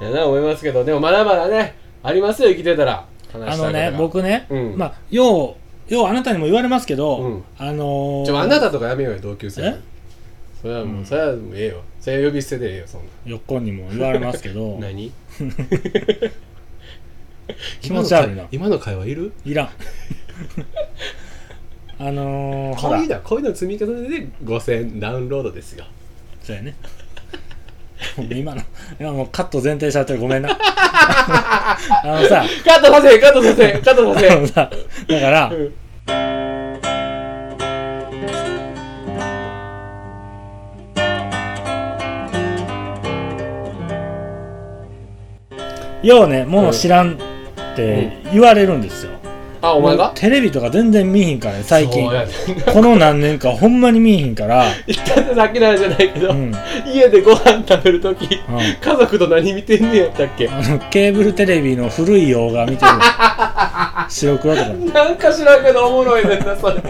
やな思いますけどでもまだまだねありますよ生きてたら。話あのね僕ね、うん。まあようようあなたにも言われますけど、うん。あのー、ちょあなたとかやめようよ同級生え？それはもう、うんそれはもうええよ。それは呼び捨てでええよそんな。横にも言われますけど。何？気持ち悪いな。今の会話いる？いらん。あのー、こういうのこういうの積み重ねで5000ダウンロードですよ。そうやね今の今もうカット前提しちゃってるごめんな。あのさ。カットさせカットさせカットさせあのさだから、うん。ようねもの知らんって言われるんですよ、あお前が？テレビとか全然見ひんからね最近。そうやね。この何年かほんまに見えへんから、たってさっきの話じゃないけど、うん、家でご飯食べるときうん。家族と何見てんねやったっけ？あのケーブルテレビの古い洋画見てる。白黒とか。なんか知らんけどおもろいねんなそれ。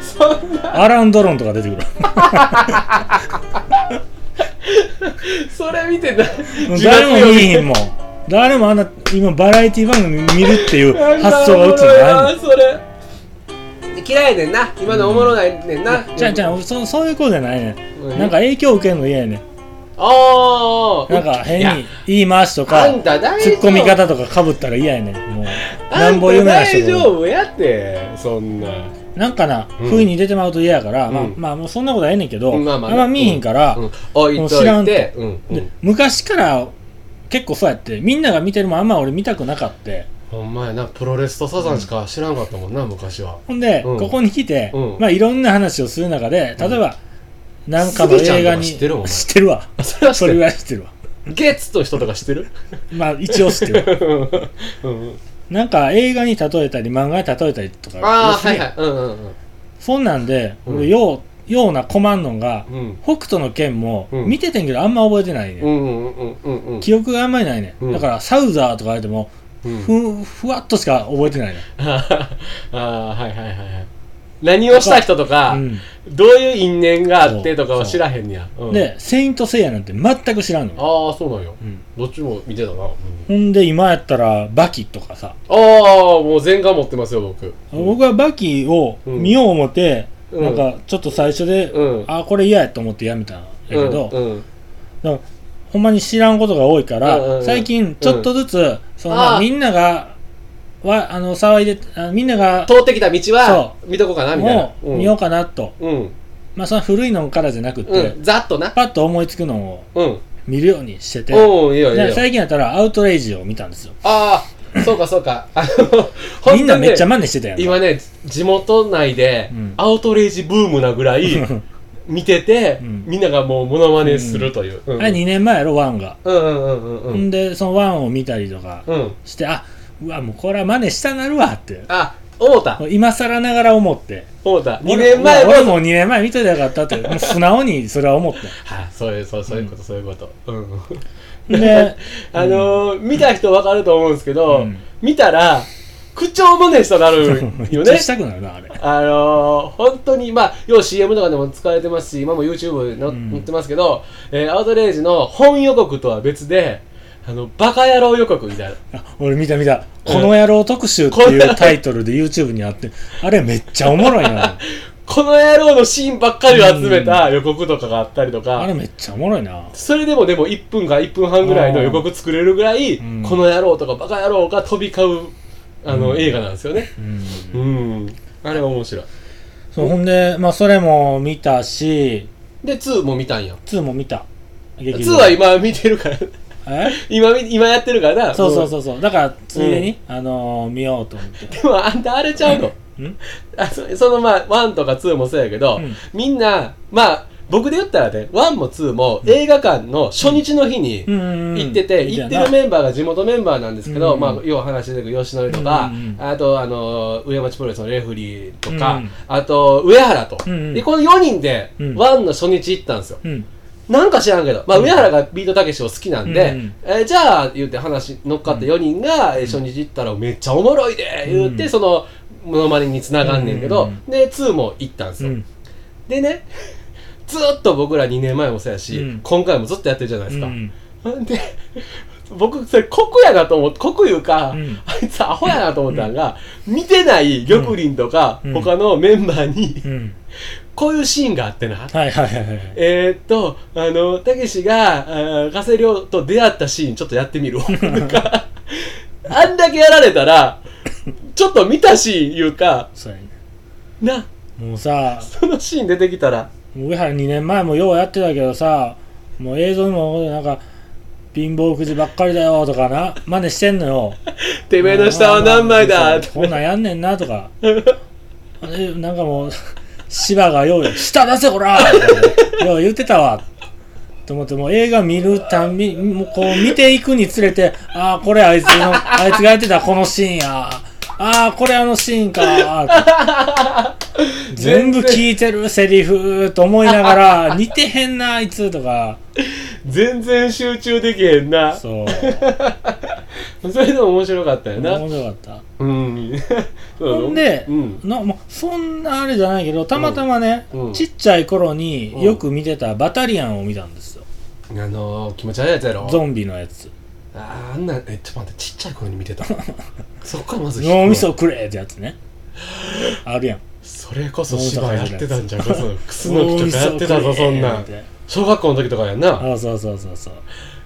そんな。アラン・ドロンとか出てくる。それ見てな誰も見えへんもん誰もあんな今バラエティ番組見るっていう発想がうつないそれ嫌いねんな。今のおもろないねんな。じゃあじゃあ俺そそういうことじゃないねうん。んなんか影響受けるの嫌やねん。ああなんか変に言い回しとあかツッコみ方とかかぶったら嫌やねん。もうあなんんぼた有名な人大丈夫やってそんな。なんかな、うん。不意に出てまうと嫌やから、まあうん。まあもうそんなことはええねんけど、うん。まあまああんま見えへんから、うん。知らんといて。うんうでん。昔から結構そうやってみんなが見てるもんあんま俺見たくなかって。ほんまやなプロレスとサザンしか知らんかったもんな昔は。ほんで、うん。ここに来て、うん。まあいろんな話をする中で例えば、なんかのスギちゃんとか映画に知ってるお前知ってるわ。それは知ってる。らい知ってるわ。ゲッツと人とか知ってる？まあ一応知ってる。うん。なんか映画に例えたり漫画に例えたりとかああ要するにはいはい。うんうんうん。そんなんで、うん。俺ようような困んのんが、うん。北斗の拳もうん。見ててんけどあんま覚えてないね、うんうんうんうんうん記憶があんまりないね、うん。だからサウザーとか言われてもうん。ふふわっとしか覚えてないね、ああはいはいはいはい。何をした人とか、うん。どういう因縁があってとかは知らへんねや、うん。で「セイント・セイヤ」なんて全く知らんの、ああそうなんよ。うん。どっちも見てたな、うん。ほんで今やったらバキとかさ、ああもう全巻持ってますよ僕僕はバキを見よう思って、うん。なんかちょっと最初で、うん。あこれ嫌やと思ってやめたんやけど、うんうん。ほんまに知らんことが多いから、うんうんうん。最近ちょっとずつ、そのみんながわあの騒いであみんなが通ってきた道は見とこうかなみたいな。もう見ようかなと、うん。まあその古いのからじゃなくて、うん。ざっとな。パッと思いつくのをうん。見るようにしてて、うんいいよいいよ。で最近やったらアウトレイジを見たんですよ。ああそうかそうか。あの みんなめっちゃ本真似してたやん今ね地元内でうん。アウトレイジブームなぐらい見てて、うん。みんながもうモノマネするという、うん。あれ2年前やろワンが、うんうんうんうんうん。んでそのワンを見たりとかうんして、あうわもうこれは真似したなるわって。あ思った。今更ながら思って。思った。2俺年前も俺も2年前見といたらよかったって。もう素直にそれは思って はいそういうそうそういうこと、そういうこと。うんで あのー見た人わかると思うんですけど、うん。見たら口調真似したなるめよね。したくなるなあれ。あのー、本当にまあ要は CM とかでも使われてますし今も YouTube の、うん。載ってますけど、えーアウトレイジの本予告とは別であのバカ野郎予告みたいな。あ俺見た見た「この野郎特集」っていうタイトルで YouTube にあってあれめっちゃおもろいな この野郎のシーンばっかりを集めた予告とかがあったりとか、あれめっちゃおもろいな。それでもでも1分か1分半ぐらいの予告作れるぐらい、うん。この野郎とかバカ野郎が飛び交うあの、うん。映画なんですよね。うん。うん。あれは面白い。そうほんでまあそれも見たし。で2も見たんや。2も見た。劇2は今見てるから。え？今見今やってるからな。そうそうそうそう。だからついでに、あのー見ようと思って。でもあんたあれちゃうの？ん あそそのまあ1とか2もそうやけど、うん。みんなまあ僕で言ったらね1も2も映画館の初日の日にうん。行ってて、行ってるメンバーが地元メンバーなんですけど、うん。まあ、要は話してく吉野とか、うんあとあの上町プロレスのレフリーとか、うん。あと上原と、うん。でこの4人でうん。1の初日行ったんですよ、うん。なんか知らんけど、まあ、うん。上原がビートたけしを好きなんで、うんえーじゃあ言って話乗っかって4人が、えー初日行ったらめっちゃおもろいで言って、うんそのモノマネにつながんねんけど、うんで2も行ったんですよ、うん。でね ずーっと僕ら2年前もそうやし、うん。今回もずっとやってるじゃないですか、うんで僕それ酷やなと思って酷いうか、うん。あいつアホやなと思ったんが、見てない玉林とか、うん。他のメンバーに、うん。こういうシーンがあってな、はいはいはいはい。えー、っと、あの、たけしが、あー加瀬亮と出会ったシーンちょっとやってみるわ。なんか、あんだけやられたら、ちょっと見たシーンいうか、そうやね。な、もうさそのシーン出てきたら、上原2年前もようやってたけどさもう映像にもなんか貧乏くじばっかりだよとかな真似してんのよ。てめえの下は何枚だ？って。こんなんやんねんなとか。なんかもう芝がよう「下出せこら!」よう言ってたわ。と思ってもう映画見るたんびもうこう見ていくにつれてああこれあいつのあいつがやってたこのシーンやああこれあのシーンか 全部聞いてるセリフと思いながら似てへんなあいつとか全然集中できへんな。そう それでも面白かったよな。面白かったうん。ほんで、うん。なま、そんなあれじゃないけどたまたまね、うんちっちゃい頃にうんよく見てたバタリアンを見たんですよ、あのー、気持ち悪いやつやろ。ゾンビのやつあんな、え、ちょっと待って、ちっちゃい頃に見てた。そっからまず脳みそくれってやつね。あるやん。それこそ芝やってたんじゃん。か、その、クスノキとかやってたぞ、そんな。小学校の時とかやんな。あそうそうそうそう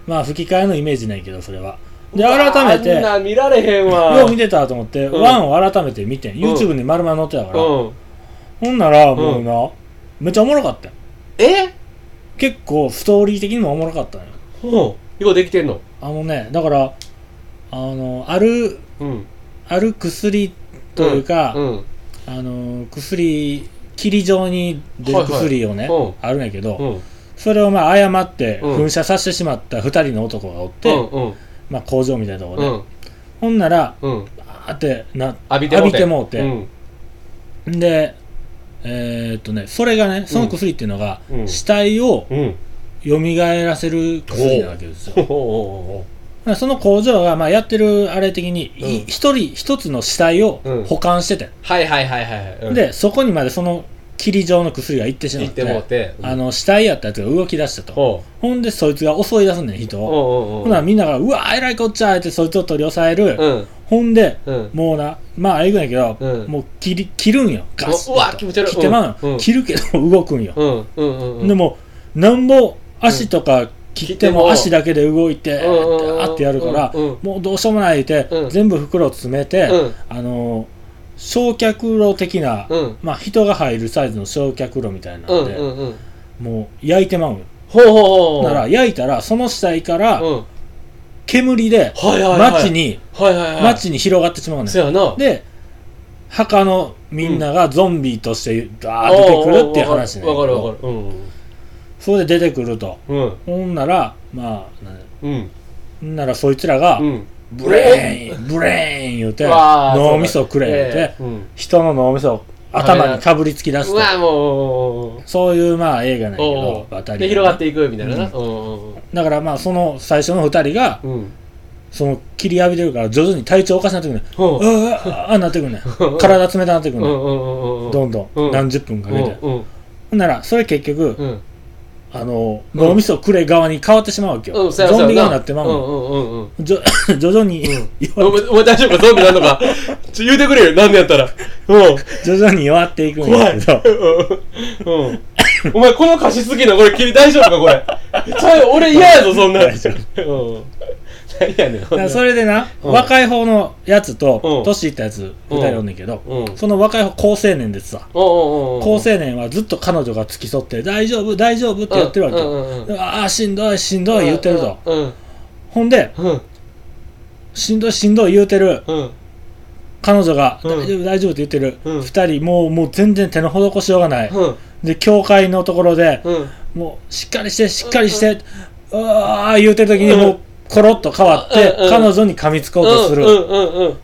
まあ吹き替えのイメージないけどそれは。で改めて。あんな見られへんわ。よう見てたと思って、うん。ワンを改めて見てん、ん。YouTube に丸々載ってたから、うん。ほんならもうな、めっちゃおもろかった。よえ？結構ストーリー的にもおもろかったのよ。ほう。ようできてんの？あのねだからあのあるうん。ある薬というか、うん。あの薬霧状に出る薬をね、はいはいうんあるんやけど、うん。それをまあ誤ってうん噴射させてしまった2人の男がおって、うん。うん。まあ、工場みたいなところで、うん。ほんならうん。あーってな浴びてもうて。浴びてもうてうん。でえーっとねそれがねその薬っていうのが、うん死体をうん。蘇らせる薬なわけですよ。その工場がまあやってるあれ的に一、人一つの死体をうん。保管してて、はいはいはいはいでそこにまでその霧状の薬が行ってしまってうて。あの死体やったやつが動き出したと。ほほんでそいつが襲い出すねん人う。を。おうおうおう。ほなみんなが「うわえらいこっちゃ!」ってそいつを取り押さえる、うん。ほんでうん。もうなまあえぐいんやけど、うん。もう切り切るんよ。ガシッと。うわ気持ち悪い。切ってまう。切るけど動くんよ。でもなんぼ足とか切っても足だけで動いて、あってやるから、もうどうしようもないって、うん全部袋詰めて、うんあのー焼却炉的な、うん。まあ人が入るサイズの焼却炉みたいなうん。ので。もう焼いてまうんよほうほうほう。なら焼いたらその死体からうん。煙で。街。に。街に広がってしまうね。で墓のみんながゾンビとしてガーッ出てくるっていう話ねわかるわかる。うん。それで出てくるとうん。ほんならまあうん。ほんならそいつらが、うん。ブレーンブレーン言うて脳みそくれ言うて、ええうん。人の脳みそ頭にかぶりつき出すと。そういうまあ映画なんやけおどで、広がっていくみたいなな。ううん。だからまあその最初の二人がうん。その切り浴びてるから徐々に体調おかしくなってくるねほう。んああああなってくるねん体冷たくなってくるね。どんどうんん何十分かけてほんならそれ結局うん。あの脳みそくれ側に変わってしまうわけようん、ゾンビ側になってまうのうんうんうんうん。じょ 徐々にお前、お前大丈夫か？ゾンビなんのか？ちょ、言うてくれよ。なんでやったら。うん。徐々に弱っていくん。やけどうん。うんお前、この歌詞好きな、これ、君大丈夫か？これ。ちゃう俺嫌やぞ、そんなん。大丈うん。何やねん。だからそれでな、うん若い方のやつと、うん年いったやつ二人おんねんけど、うん。その若い方高青年でさ、おうおうおう高青年はずっと彼女が付き添って、大丈夫、大丈夫ってやってるわけよ。うんうんうんああ、しんどい、しんどい言ってると。うん。ほんで、うん。しんどい、しんどい言うてるうん。彼女が、うん大丈夫、大丈夫って言ってるうん二人、もう、もう全然手の施しようがない。うん。で、教会のところで、うん。もう、しっかりして、しっかりして、ああ、言うてる時にうんもう、コロッと変わって、彼女に噛みつこうとする。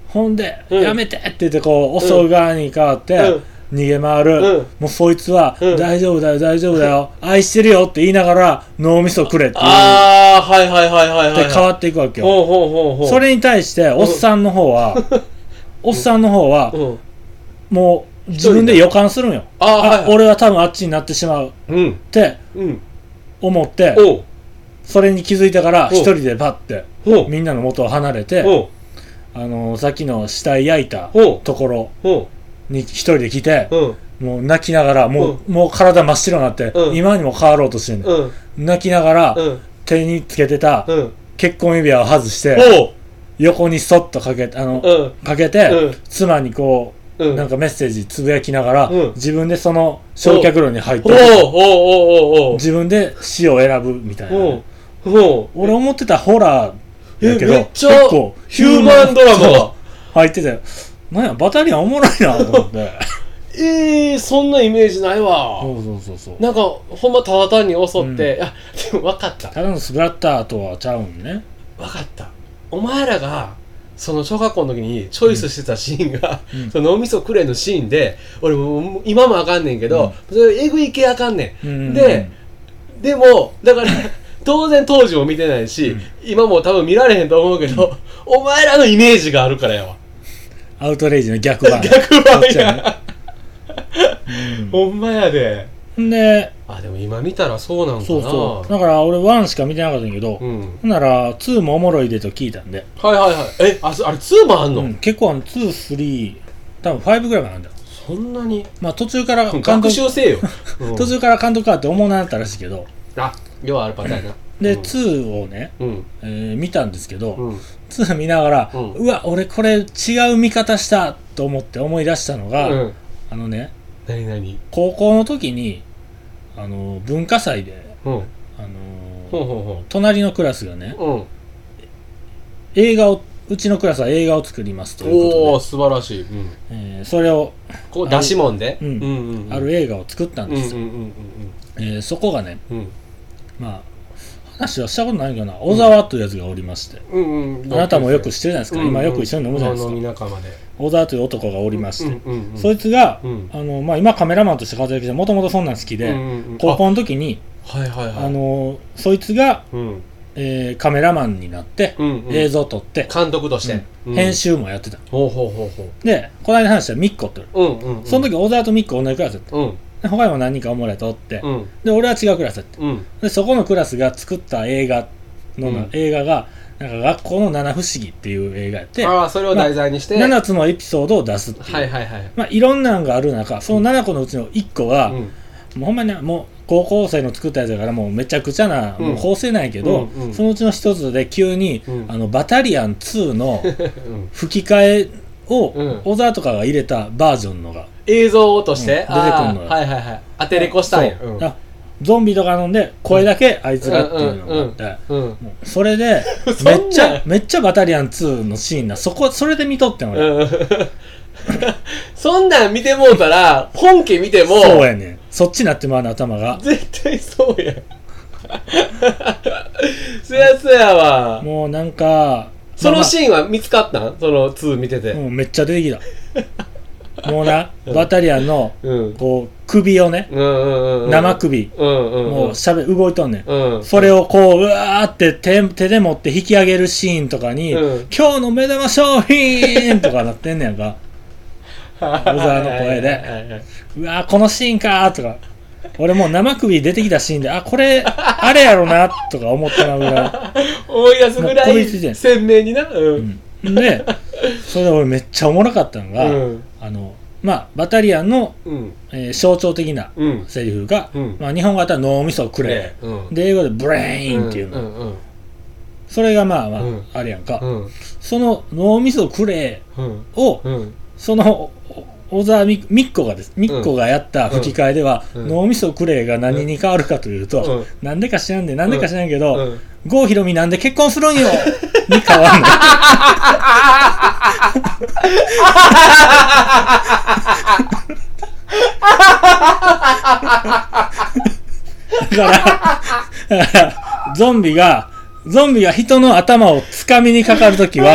ほんで、うんやめてって言ってこう、襲う側に変わって、うん逃げ回る、うんもうそいつは、うん大丈夫だよ、大丈夫だよ、愛してるよって言いながら、脳みそくれってああ、はいはいはいはいはい。で変わっていくわけよ。それに対して、おっさんの方は、おっさんの方はう、ん。もう自分で予感するんよ。あ俺は多分あっちになってしまうっうん。てうん。思って。それに気づいてからう。ん一人でパッてみんなの元を離れて、ほあのさっきの死体焼いたところに一人で来てもう泣きながらもう,、もう体真っ白になって、うん。今にも変わろうとしてんねん、うん。泣きながら、うん。手につけてたうん。結婚指輪を外して、ほ横にそっとかけあの、かけて、うん。妻にこう、うん。なんかメッセージつぶやきながら、うん。自分でその焼却炉に入って自分で死を選ぶみたいな、ほう。俺思ってたホラーやけどえめっちゃ結構ヒューマンドラマ。が入っててなんやバタリアンおもろいなと思って。えー、そんなイメージないわ。そうそうそうそう。なんかほんまただ単に襲って、あでも分かった。ただのスプラッターとはちゃうんね。分かった。お前らがその小学校の時にチョイスしてたシーンが、うん。その脳みそくれのシーンで俺もう今もあかんねんけど、それえぐい系あかんねん、うん。ででもだから当然当時も見てないし、今も多分見られへんと思うけど、お前らのイメージがあるからやわ。アウトレイジの逆版。逆版や。ほんまやで。うんであでも今見たらそうなんかな。そうそう。だから俺1しか見てなかったんやけど、うん。ほんなら2もおもろいでと聞いたんで、はいはいはい。えあそあれ2もあんの、うん、結構あの23多分5ぐらいまであんだ。よそんなにまあ途中から監学督習せえよ、うん。途中から監督変わって思うなったらしいけど。あ要はあるパターンやな。で、うん。2をね、うん。えー見たんですけど、うん。2見ながら、ううんわ俺これ違う見方したと思って思い出したのが、うん。あのね何何？高校の時にあの文化祭でうん。あの隣のクラスがね映画をうちのクラスは映画を作りますというおこお素晴らしい、うん、えーそれをこう出しもんで？うん。うんうんうん。ある映画を作ったんうんうんですよ、うんうん。えーそこがねうんまあ話はしたことないかな。小沢というやつがおりまして、うんうん。あなたもよく知ってるじゃないですか、うん今よく一緒に飲むじゃないですか、飲み仲間で。小沢という男がおりまして、うんうんうん。そいつが、うん。あのまあ、今カメラマンとして活躍してもともとそんなん好きで、うんうんうん。高校の時にあはいはいはい。あのそいつが、うん。えーカメラマンになって、うんうん。映像撮って、監督として、うん。編集もやってた。ほうほうほうほでこの間話したミッコってううんうんうん。その時小沢とミッコ同じクラスだった。うん。で他にも何人かおもらいとおって、うん。で俺は違うクラスだったうん。でそこのクラスが作った映画の、うん。映画がなんか学校の七不思議っていう映画やって。ああそれを題材にして、7つのエピソードを出すっていう、はいはいはいまあ、いろんなんがある中その7個のうちの1個が、うん。もうほんまにねもう高校生の作ったやつだからもうめちゃくちゃな、うん。もう構成ないけど、うんうん。そのうちの一つで急に、うん。あのバタリアン2の うん。吹き替えをうん。小沢とかが入れたバージョンのが映像として、うん出てくんのよ。はいはいはい。当てれこしたんや。そう。あゾンビとか飲んで声だけあいつがっていうのがあって、うんそれで めっちゃめっちゃバタリアン2のシーンな。そこそれで見とってん俺、うん そんなん見てもうたら本家見てもそうやねん。そっちなってまうの頭が。絶対そうや。そやそやわ。もうなんかそのーシーンは見つかったん？その2見てて。もうめっちゃ出てきたもうなバタリアンのうん。こう首をね生首もうしゃべ動いとんねん。うん。それをこううわーって手手で持って引き上げるシーンとかに、うん。今日の目玉商品とかなってんねやんか。小沢の声で。うわーこのシーンかーとか。俺もう生首出てきたシーンであこれあれやろなとか思ったなぐら思い出すぐらい鮮明にな。うん。い、うん、でそれで俺めっちゃおもろかったのが、うんあのまあバタリアンの、うん。えー象徴的なうん。セリフが、うん。まあ、日本語だったら脳みそくれ、うん。で英語でブレインっていうの、うんうんそれがまあまあ、うん。あれやんか、うん。その脳みそくれうん。を、うん。そのお小沢みみっこがです。みっこがやった吹き替えでは、うん。脳みそくれが何に変わるかというと、うん。なんでか知らんでなんでか知らんけど、うん。郷ひろみなんで結婚するんよに変わんの。だからゾンビがゾンビが人の頭をつかみにかかるときは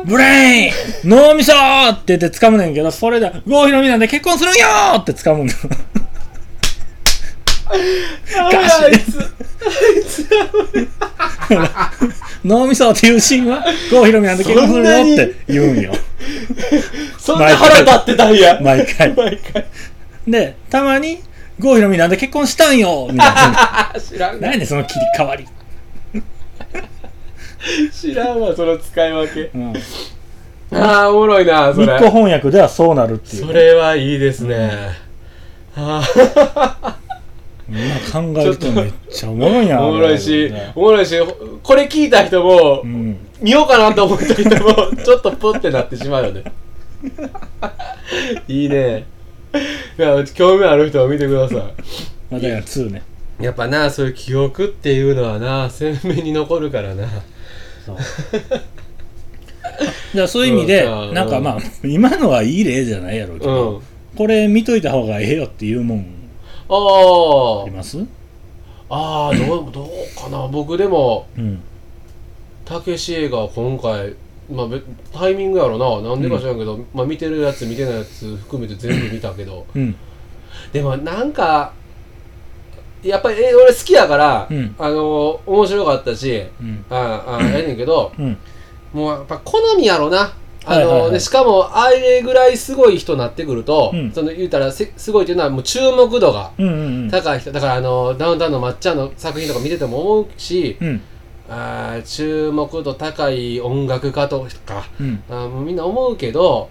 あブレイン脳みそって言って掴むねんけど、それで、郷ひろみなんで結婚するんよって掴むんだ。ーあいつあいつ脳みそっていうシーンは、郷ひろみなんで結婚するよって言うんよ。そんな腹立ってたんや毎回。毎回で、たまに、郷ひろみなんで結婚したんよみたいな。あ 知らん何やねんその切り替わり。知らんわその使い分け。うん、ああおもろいなそ日れ光翻訳ではそうなるっていう。それはいいですね、あ今考えるとめっちゃおもろいなあおもろいし、ねおもろいしこれ聞いた人も、うん。見ようかなと思った人も ちょっとプってなってしまうよね。いいね。いや興味ある人は見てくださまあだから2ね。いやっぱなそういう記憶っていうのはな鮮明に残るからなそう。だそういう意味で、うん。なんかまあ今のはいい例じゃないやろうけうど、ん。これ見といた方がええよっていうもん。ああります？あああどうどうかな。僕でもうん。たけし映画今回まあべタイミングやろな。なんでか知らんけど、まあ見てるやつ見てないやつ含めて全部見たけど。うん。でもなんかやっぱりえ俺好きやから、うん。あの面白かったしうん。ああやねんけどうん。もうやっぱ好みやろな。あの、はいはいしかもあれぐらいすごい人になってくると、うん。その言うたらせすごいっていうのはもう注目度がうんうん高い人。だからあのダウンタウンのまっちゃんの作品とか見てても思うし、うん。あー注目度高い音楽家とかうん。あーもうみんな思うけど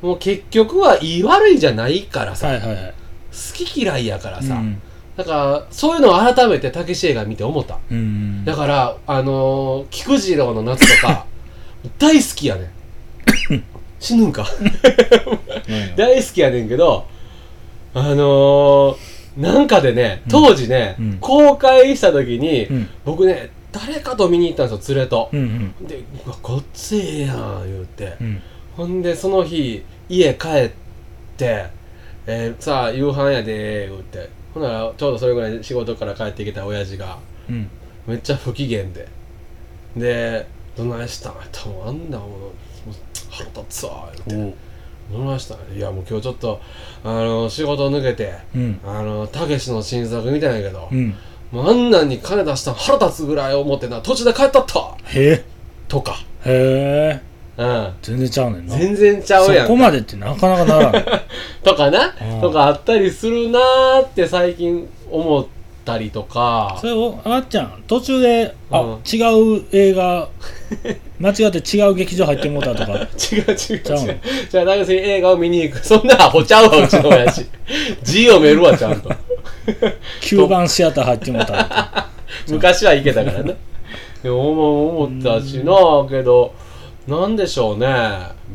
もう結局はいい悪いじゃないからさ、はいはいはい。好き嫌いやからさ、うんだからそういうのを改めてたけし映画見て思った。うん。だからあのー、菊次郎の夏とか 大好きやねん。死ぬんか。うん。大好きやねんけどあのー、なんかでね当時ね、うん。公開した時に、うん。僕ね誰かと見に行ったんですよ連れと。う、ん。でうわごっつええやん言うて、うん。ほんでその日家帰って、えーさあ夕飯やで言うてほんならちょうどそれぐらい仕事から帰ってきた親父がうん。めっちゃ不機嫌で。で「どないしたん?」ってもう。あんなもの腹立つわ言うて。おう「どないしたん?」いやもう今日ちょっとあの仕事抜けてうん。あのたけしの新作見たんやけど、うん。あんなんに金出したん腹立つぐらい思ってな途中で帰ったったへとか、えへえうん、全然ちゃうねんな。全然ちゃうやんそこまでってなかなかならん。とかな？うん。とかあったりするなーって最近思ったりとか。それをあっちゃん途中であ、うん。違う映画 間違って違う劇場入ってもうたとか。違う違う違う。ちゃうの？じゃあ大学映画を見に行く。そんなアホちゃうわうちの親父。字読めるわちゃんと。9番シアター入ってもうたとか昔は行けたからねでも思思ったしなけどなんでしょうね。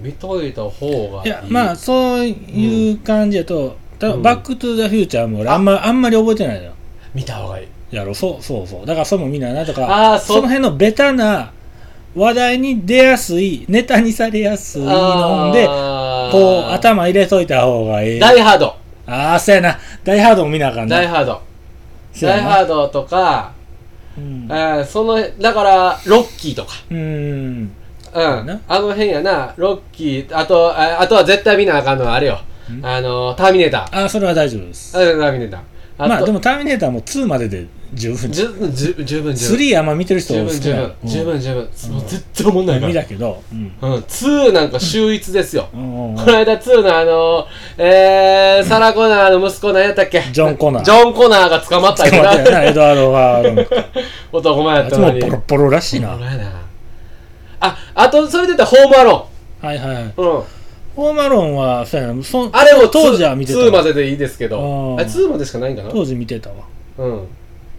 見といた方がいい。いやまあそういう感じやと、たうん。バック・トゥ・ザ・フューチャーも俺あんまあんまり覚えてないのよ。見た方がいい。やろそうそうそう。だからそれも見ないな。とかあーそその辺のベタな話題に出やすいネタにされやすいのであー。こう頭入れといた方がええ。ダイハード。ああそうやな。ダイハードも見なあかんな。ダイハード。そうやな。ダイハードとかうん。えーそのだからロッキーとか。うんうん。なあの辺やな。ロッキーあとああとは絶対見なあかんのはあれよ。ん？あのターミネーター。ああそれは大丈夫です。あターミネーターまあでもターミネーターも2までで十分。じゅじゅ十分。十分3あんま見てる人十少ない。分。十分十分。十分もう絶対おもんないから。見だけど。うん。うん。2なんか秀逸ですよ。この間2のあのえーサラ・コナーの息子何やったっけ？ジョンコナー。ジョン・コナーが捕まった捕まったよななエドワード・ガーロン。男前やったのに。ボロボロらしいなああとそれで言ったらホームアロはいはいはい。ーンうん。ホームアローンはそうやな。そんあれも当時は見てた2まででいいですけど。うん。あれ2までしかないんかな？当時見てたわ。うん。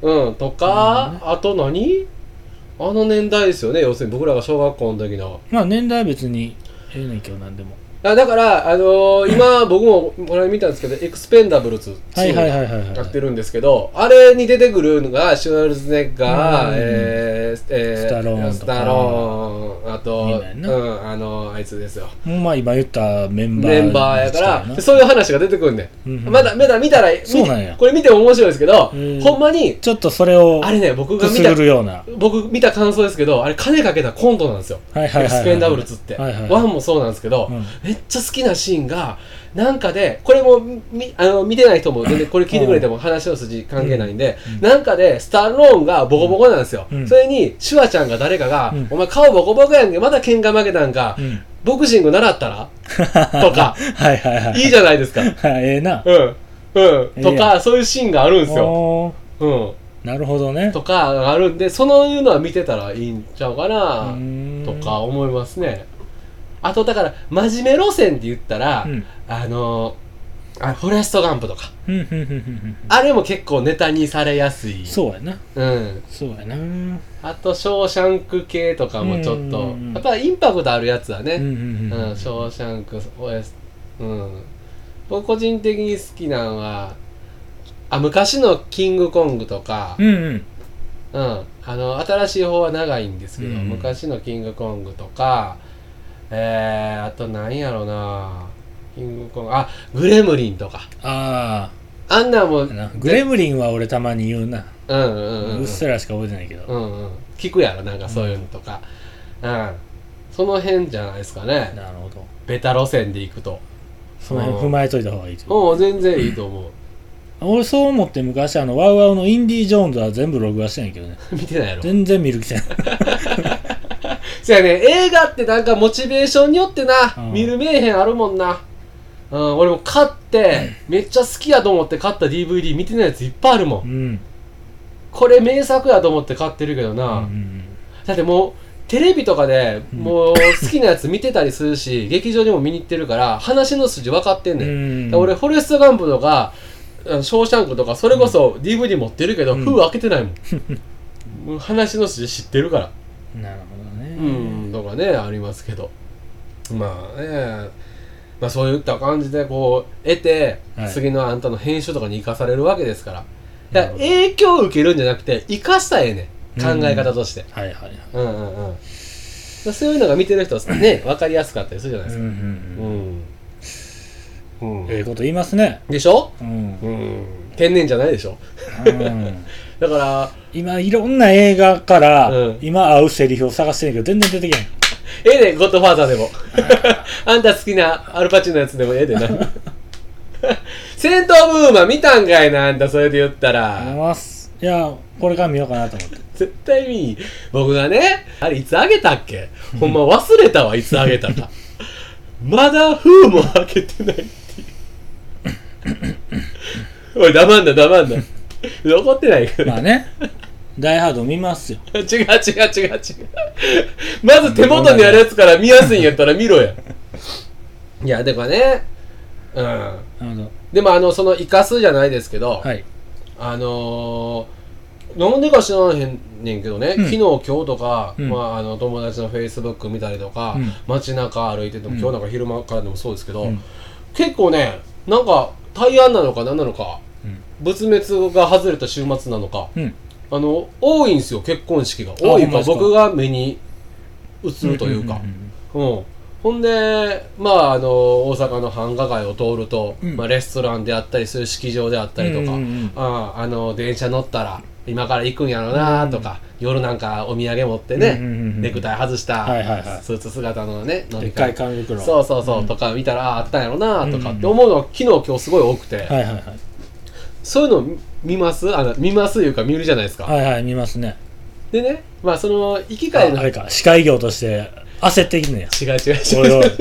うん。とか、あと何？あの年代ですよね。要するに僕らが小学校の時の。まあ年代は別にええねんけどなんでもあだから、あのー 今僕もこれ見たんですけどエクスペンダブルズはいはいはいはいはい。やってるんですけどあれに出てくるのがシュワルツェネッガー、うん。えーえースタローンスタローンあとうんあのあいつですよ。まあ今言ったメンバーメンバーやからそういう話が出てくるん。うんまだまだ見たらそうなんや。これ見ても面白いですけど、うん。ほんまにちょっとそれをあれね僕が見た僕見た感想ですけどあれ金かけたコントなんですよ。はいはいはいはいエクスペンダブルズって、はいはい。ワンもそうなんですけど、うんめっちゃ好きなシーンがなんかでこれもみあの見てない人も全然 これ聞いてくれても話の筋関係ないんで、うん。なんかでスタローンがボコボコなんですよ、うん。それにシュワちゃんが誰かが「うん。お前顔ボコボコやんけまだ喧嘩負けたんか、うん。ボクシング習ったら? 」とか。はいはいはい。いいじゃないですか。は いええな。うん。うん。ええとかそういうシーンがあるんですよ、おうん、なるほどね。とかがあるんでそういうのは見てたらいいんちゃうかうなとか思いますねあとだから真面目路線って言ったら、うん。あのあフォレストガンプとか。あれも結構ネタにされやすい。そうやな。うん。そうやな。あと「ショーシャンク」系とかもちょっとやっぱインパクトあるやつはね、ショーシャンク OS うん。僕個人的に好きなのはあ昔のキングコングとか。うんうん。うん。あの新しい方は長いんですけど、うん。昔のキングコングとかえー、あと何やろな。キングコング。あグレムリンとか。ああんなんもあなグレムリンは俺たまに言うな。うんうんうんうん。うっすらしか覚えてないけど。うんうん。聞くやろなんかそういうのとか。うん、その辺じゃないですかね。なるほど。ベタ路線で行くと。その辺踏まえといた方がいいともう。全然いいと思う。俺そう思って昔あのワウワウのインディ・ージョーンズは全部録画してんやけどね。見てないやろ。全然見る気せん そやね映画ってなんかモチベーションによってな、うん見る名へんあるもんなうん、俺も買って、めっちゃ好きやと思って買った DVD 見てないやついっぱいあるも。うんんこれ名作やと思って買ってるけどうな。んだってもう、テレビとかでうんもう好きなやつ見てたりするし、劇場にも見に行ってるから、話の筋分かってんねん。うん俺、フォレストガンプとか、ショーシャンクとか、それこそ DVD 持ってるけど、うん封開けてないもん。話の筋知ってるから。なるほどねうん、とかね、ありますけど。まあね、まあそういった感じでこう、得て、はい次のあんたの編集とかに生かされるわけですから。だから影響を受けるんじゃなくて、生かしたらええねん。考え方として。はいはいはいうんうんうん。そういうのが見てる人はね、わかりやすかったりするじゃないですか。うんうんうんうん。うん。ええこと言いますねでしょ？うんうん。天然じゃないでしょ？うん だから、今いろんな映画から、うん今合うセリフを探してるけど全然出てけんええねん、ゴッドファーザーでも。あんた好きなアルパチンのやつでもええでな。戦闘ブーマー見たんかいな、あんたそれで言ったありがとうございら。ますいやこれから見ようかなと思って絶対見いい。僕がね、あれいつあげたっけ？ほんま忘れたわ、いつあげたか。まだ封も開けてないっていう。おい、黙んな、黙んな。怒ってない。から。まあね。ダイハード見ますよ。違う違う違う違う。まず手元にあるやつから見やすいんやったら見ろや。いや、でもね、うん。なるほど。でもあの、その生かすじゃないですけど、はい。あのー、なんでか知らへんねんけどね、うん。昨日今日とか、うん。まあ、あの友達のフェイスブック見たりとか、うん。街中歩いてても、うん。今日なんか昼間からでもそうですけど、うん。結構ねなんか対案なのか何なのかうん仏滅が外れた週末なのか。うん。あの多いんですよ結婚式が。あ多いか僕が目に映るというか、んんんうん、ほんで、まあ、あの大阪の繁華街を通ると、うん。まあ、レストランであったりする式場であったりとか、うんうんうんああの電車乗ったら今から行くんやろなとか、夜なんかお土産持ってね、うんうんうんうんネクタイ外した、はいはいはい。スーツ姿のね乗でっかいり換え紙袋そうそうそう、んとか見たらあああったんやろなとかうんって思うのは昨日今日すごい多くて、はいはいはいそういうの見ます？あの見ますいうか見るじゃないですか、はいはい見ますね。でねまあその行き帰りのああれか。司会業として焦ってきんねや。違う違うおいおい。違 う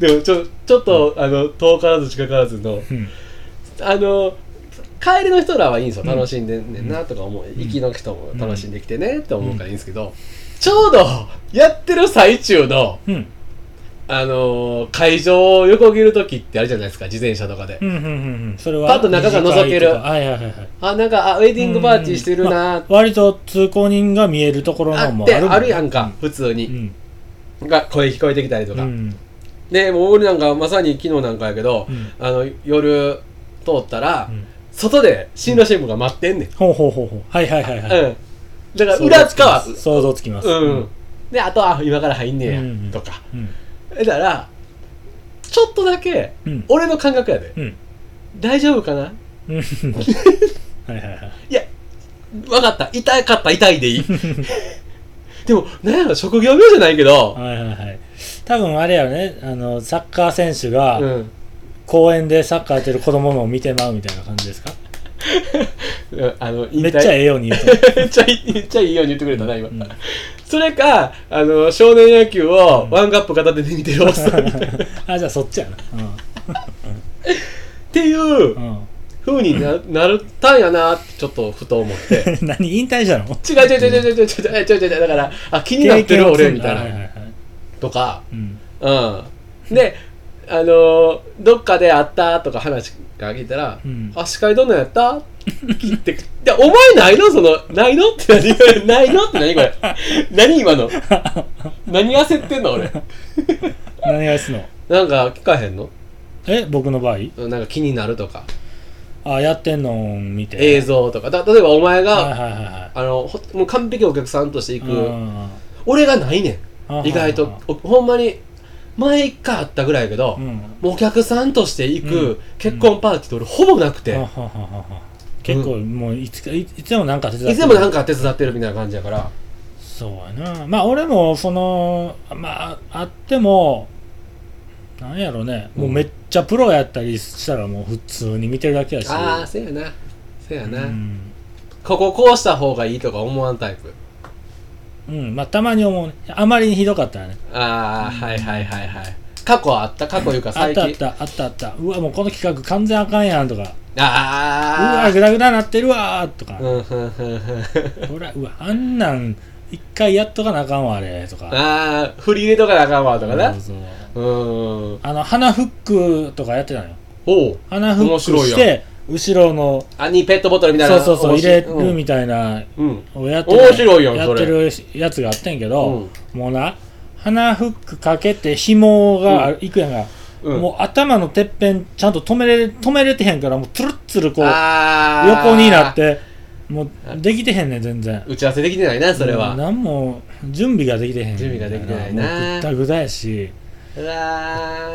でもちょちょっと、あの遠からず近からずのうん。あの帰りの人らはいいんですよ。うん。楽しんでんねんなとか思う、行きの人も楽しんできてねって思うからいいんですけど、ちょうどやってる最中の、うんあのー会場を横切る時ってあるじゃないですか自転車とかで、うんうんうんうん。それはパッと中が覗ける。いはいはいはい。あなんかあウェディングパーティーしてるなまあ割と通行人が見えるところのもあるあるやんか、普通に、うん。が声聞こえてきたりとか、うん。でもう俺なんかまさに昨日なんかやけど、うん。あの夜通ったら、うん。外で新郎新婦が待ってんねん、ほうほうほうほう。はいはいはいはい。うん。だから裏側想像つきます。うん、であとは今から入んねや、うん。とか。うんだからちょっとだけうん。俺の感覚やで、うん。大丈夫かな？うん。はいはいはい。いや分かった。痛かった痛いでいい。でもなんやろ職業病じゃないけど、はいはいはい。多分あれやろね。あのサッカー選手がうん。公園でサッカーやってる子供のを見てまうみたいな感じですか？あの引退。めっちゃええように言うと。めっちゃいいめっちゃいいように言ってくれたな今、うんそれかあの少年野球をワンカップ片手で見てるおっさん。みたいなっあじゃあそっちやな。ていううん。うにななるたんやなってちょっとふと思って。何引退したの？違う違う違う違う違う違う違う違う違うだからあ気になってる俺みたいな、とかうんうんであのーどっかで会ったとか話が聞いたら「うんあ司会どんなんやった?」聞いて「でお前ないの？そのないの?」って何ないの？って何これ？何今の？何焦ってんの俺？何がすの？なんか聞かへんの？え僕の場合？なんか気になるとか。あやってんのを見て。映像とか。だ例えばお前が、はいはいはいはい。あのほもう完璧お客さんとして行く、うん。俺がないねあん意外と。ほんまに前一回あったぐらいやけど、うん。もうお客さんとして行く、うん。結婚パーティーって俺ほぼなくて、ははははは結構もういつかいいつでもなんか手伝っていつでもなんか手伝ってるみたいな感じやから。そうやな。まあ俺もそのまああってもなんやろね、もうめっちゃプロやったりしたらもう普通に見てるだけやし。ああせやな。せやな、うん、こここうした方がいいとか思わんタイプ。うん、まあたまに思うね。あまりにひどかったらね。ああ、はいはいはいはい。過去あった？過去いうかあっ最近。たあった。あったあった。うわもうこの企画完全あかんやんとかうあわグダグダなってるわーとか、ほらうわあんなん一回やっとかなあかんわあれとか。ああ振り入れとかなあかんわとかな。そうそう。うん。あの鼻フックとかやってたのよ。おう。鼻フック面白いやん。して後ろのあにペットボトルみたいなそうそうそう入れるみみたいなうん。をやってる面白いやんやってるやつがあってんけど、うん。もうな鼻フックかけて紐がいくやんが、うん。もう頭のてっぺんちゃんと止めれ止めれてへんからもうトゥルッツルこう横になってもうできてへんねん全然。打ち合わせできてないなそれは。もうなんも準備ができてへん。準備ができてないな。もうぐったぐたやし。うわ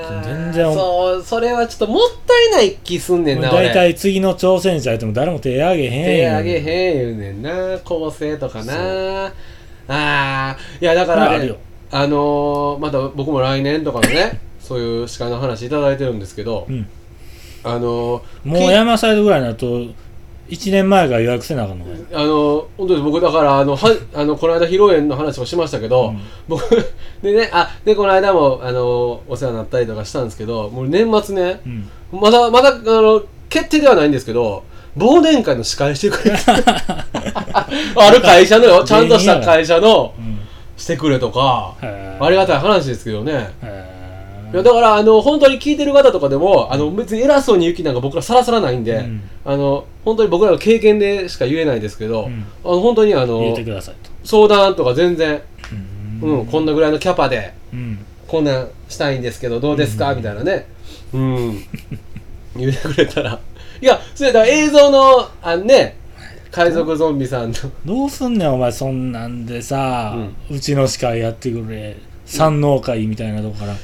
ー。全然そうそれはちょっともったいない気すんねんな俺大体次の挑戦者やっても誰も手あげへん手あげへん言うねんな構成とかな。あー。いやだからねあのー、また僕も来年とかのね そういう司会の話いただいてるんですけど、うん。あのー、もう山サイドぐらいになると1年前から予約せなあかんのあの本当です。僕だからあのはあのこの間披露宴の話もしましたけど、うん。僕 でねあでこの間もあのお世話になったりとかしたんですけどもう年末ねうん。まだまだあの決定ではないんですけど忘年会の司会してくれ ある会社のよちゃんとした会社のうん。してくれとかへありがたい話ですけどね。へいやだからあの本当に聞いてる方とかでもあの別に偉そうに言う気なんか僕らさらさらないんで、うん。あの本当に僕らの経験でしか言えないですけど、うん。あの本当にあ言っのてくださいと。相談とか全然、ううんこんなぐらいのキャパでうん。こんなんしたいんですけどどうですか、みたいなね。うん。言ってくれたら。いやそれだ映像のあのね海賊ゾンビさんの。どうすんねんお前そんなんでさ、うちの司会やってくれ。山王会みたいなとこから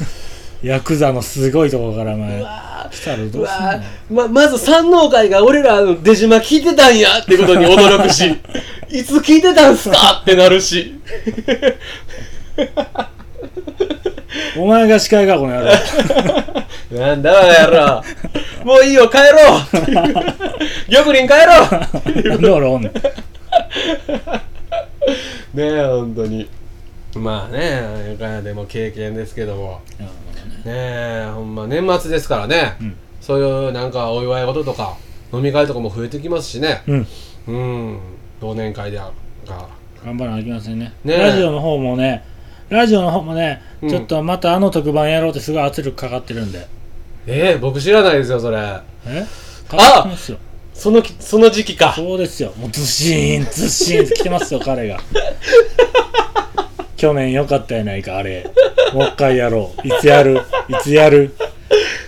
ヤクザのすごいとこからお前。来たらどうすんうわねんままず山王会が俺らの出島聞いてたんやってことに驚くし。いつ聞いてたんすか？ってなるし。お前が司会かこの野郎。なんだわやろもういいよ帰ろう。玉林帰ろう。なんで俺おんねんねえ本当にまあねゆかやでも経験ですけども。ね。えほんま年末ですからね、うん。そういうなんかお祝い事とか飲み会とかも増えてきますしね。うん。うん。忘年会であが頑張らなきゃいけませんね。ねえ。ラジオの方もねラジオの方もね、うん。ちょっとまたあの特番やろうってすごい圧力かかってるんで。えー、僕知らないですよそれ。え？かかってますよ。そのきその時期か。そうですよ。もうズシーンズシーンって来てますよ彼が 去年よかったやないかあれ。もう一回やろう。いつやる？いつやる？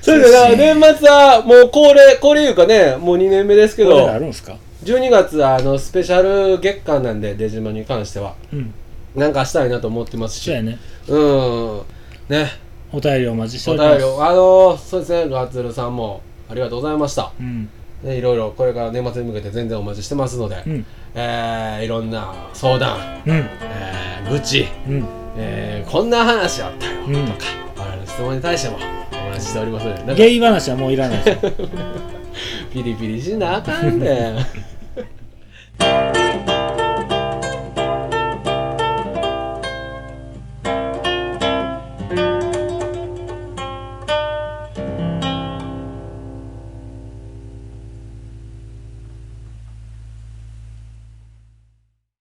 それでな年末はもう恒例恒例いうかねもう2年目ですけこれどあるんすか？12月はあのスペシャル月間なんで出島に関しては。うん。なんかしたいなと思ってますし。そうやね。うん。ね。お便りお待ちしておおります。便りをあのそうですね。ガッツルさんもありがとうございました、うんね、いろいろこれから年末に向けて全然お待ちしてますので、うん。えー、いろんな相談、うん。えー、愚痴、うん。えー、こんな話あったよ、うん。とか我々の質問に対してもお話ししておりますので話はもういらないですよ。ピリピリしなあかんねん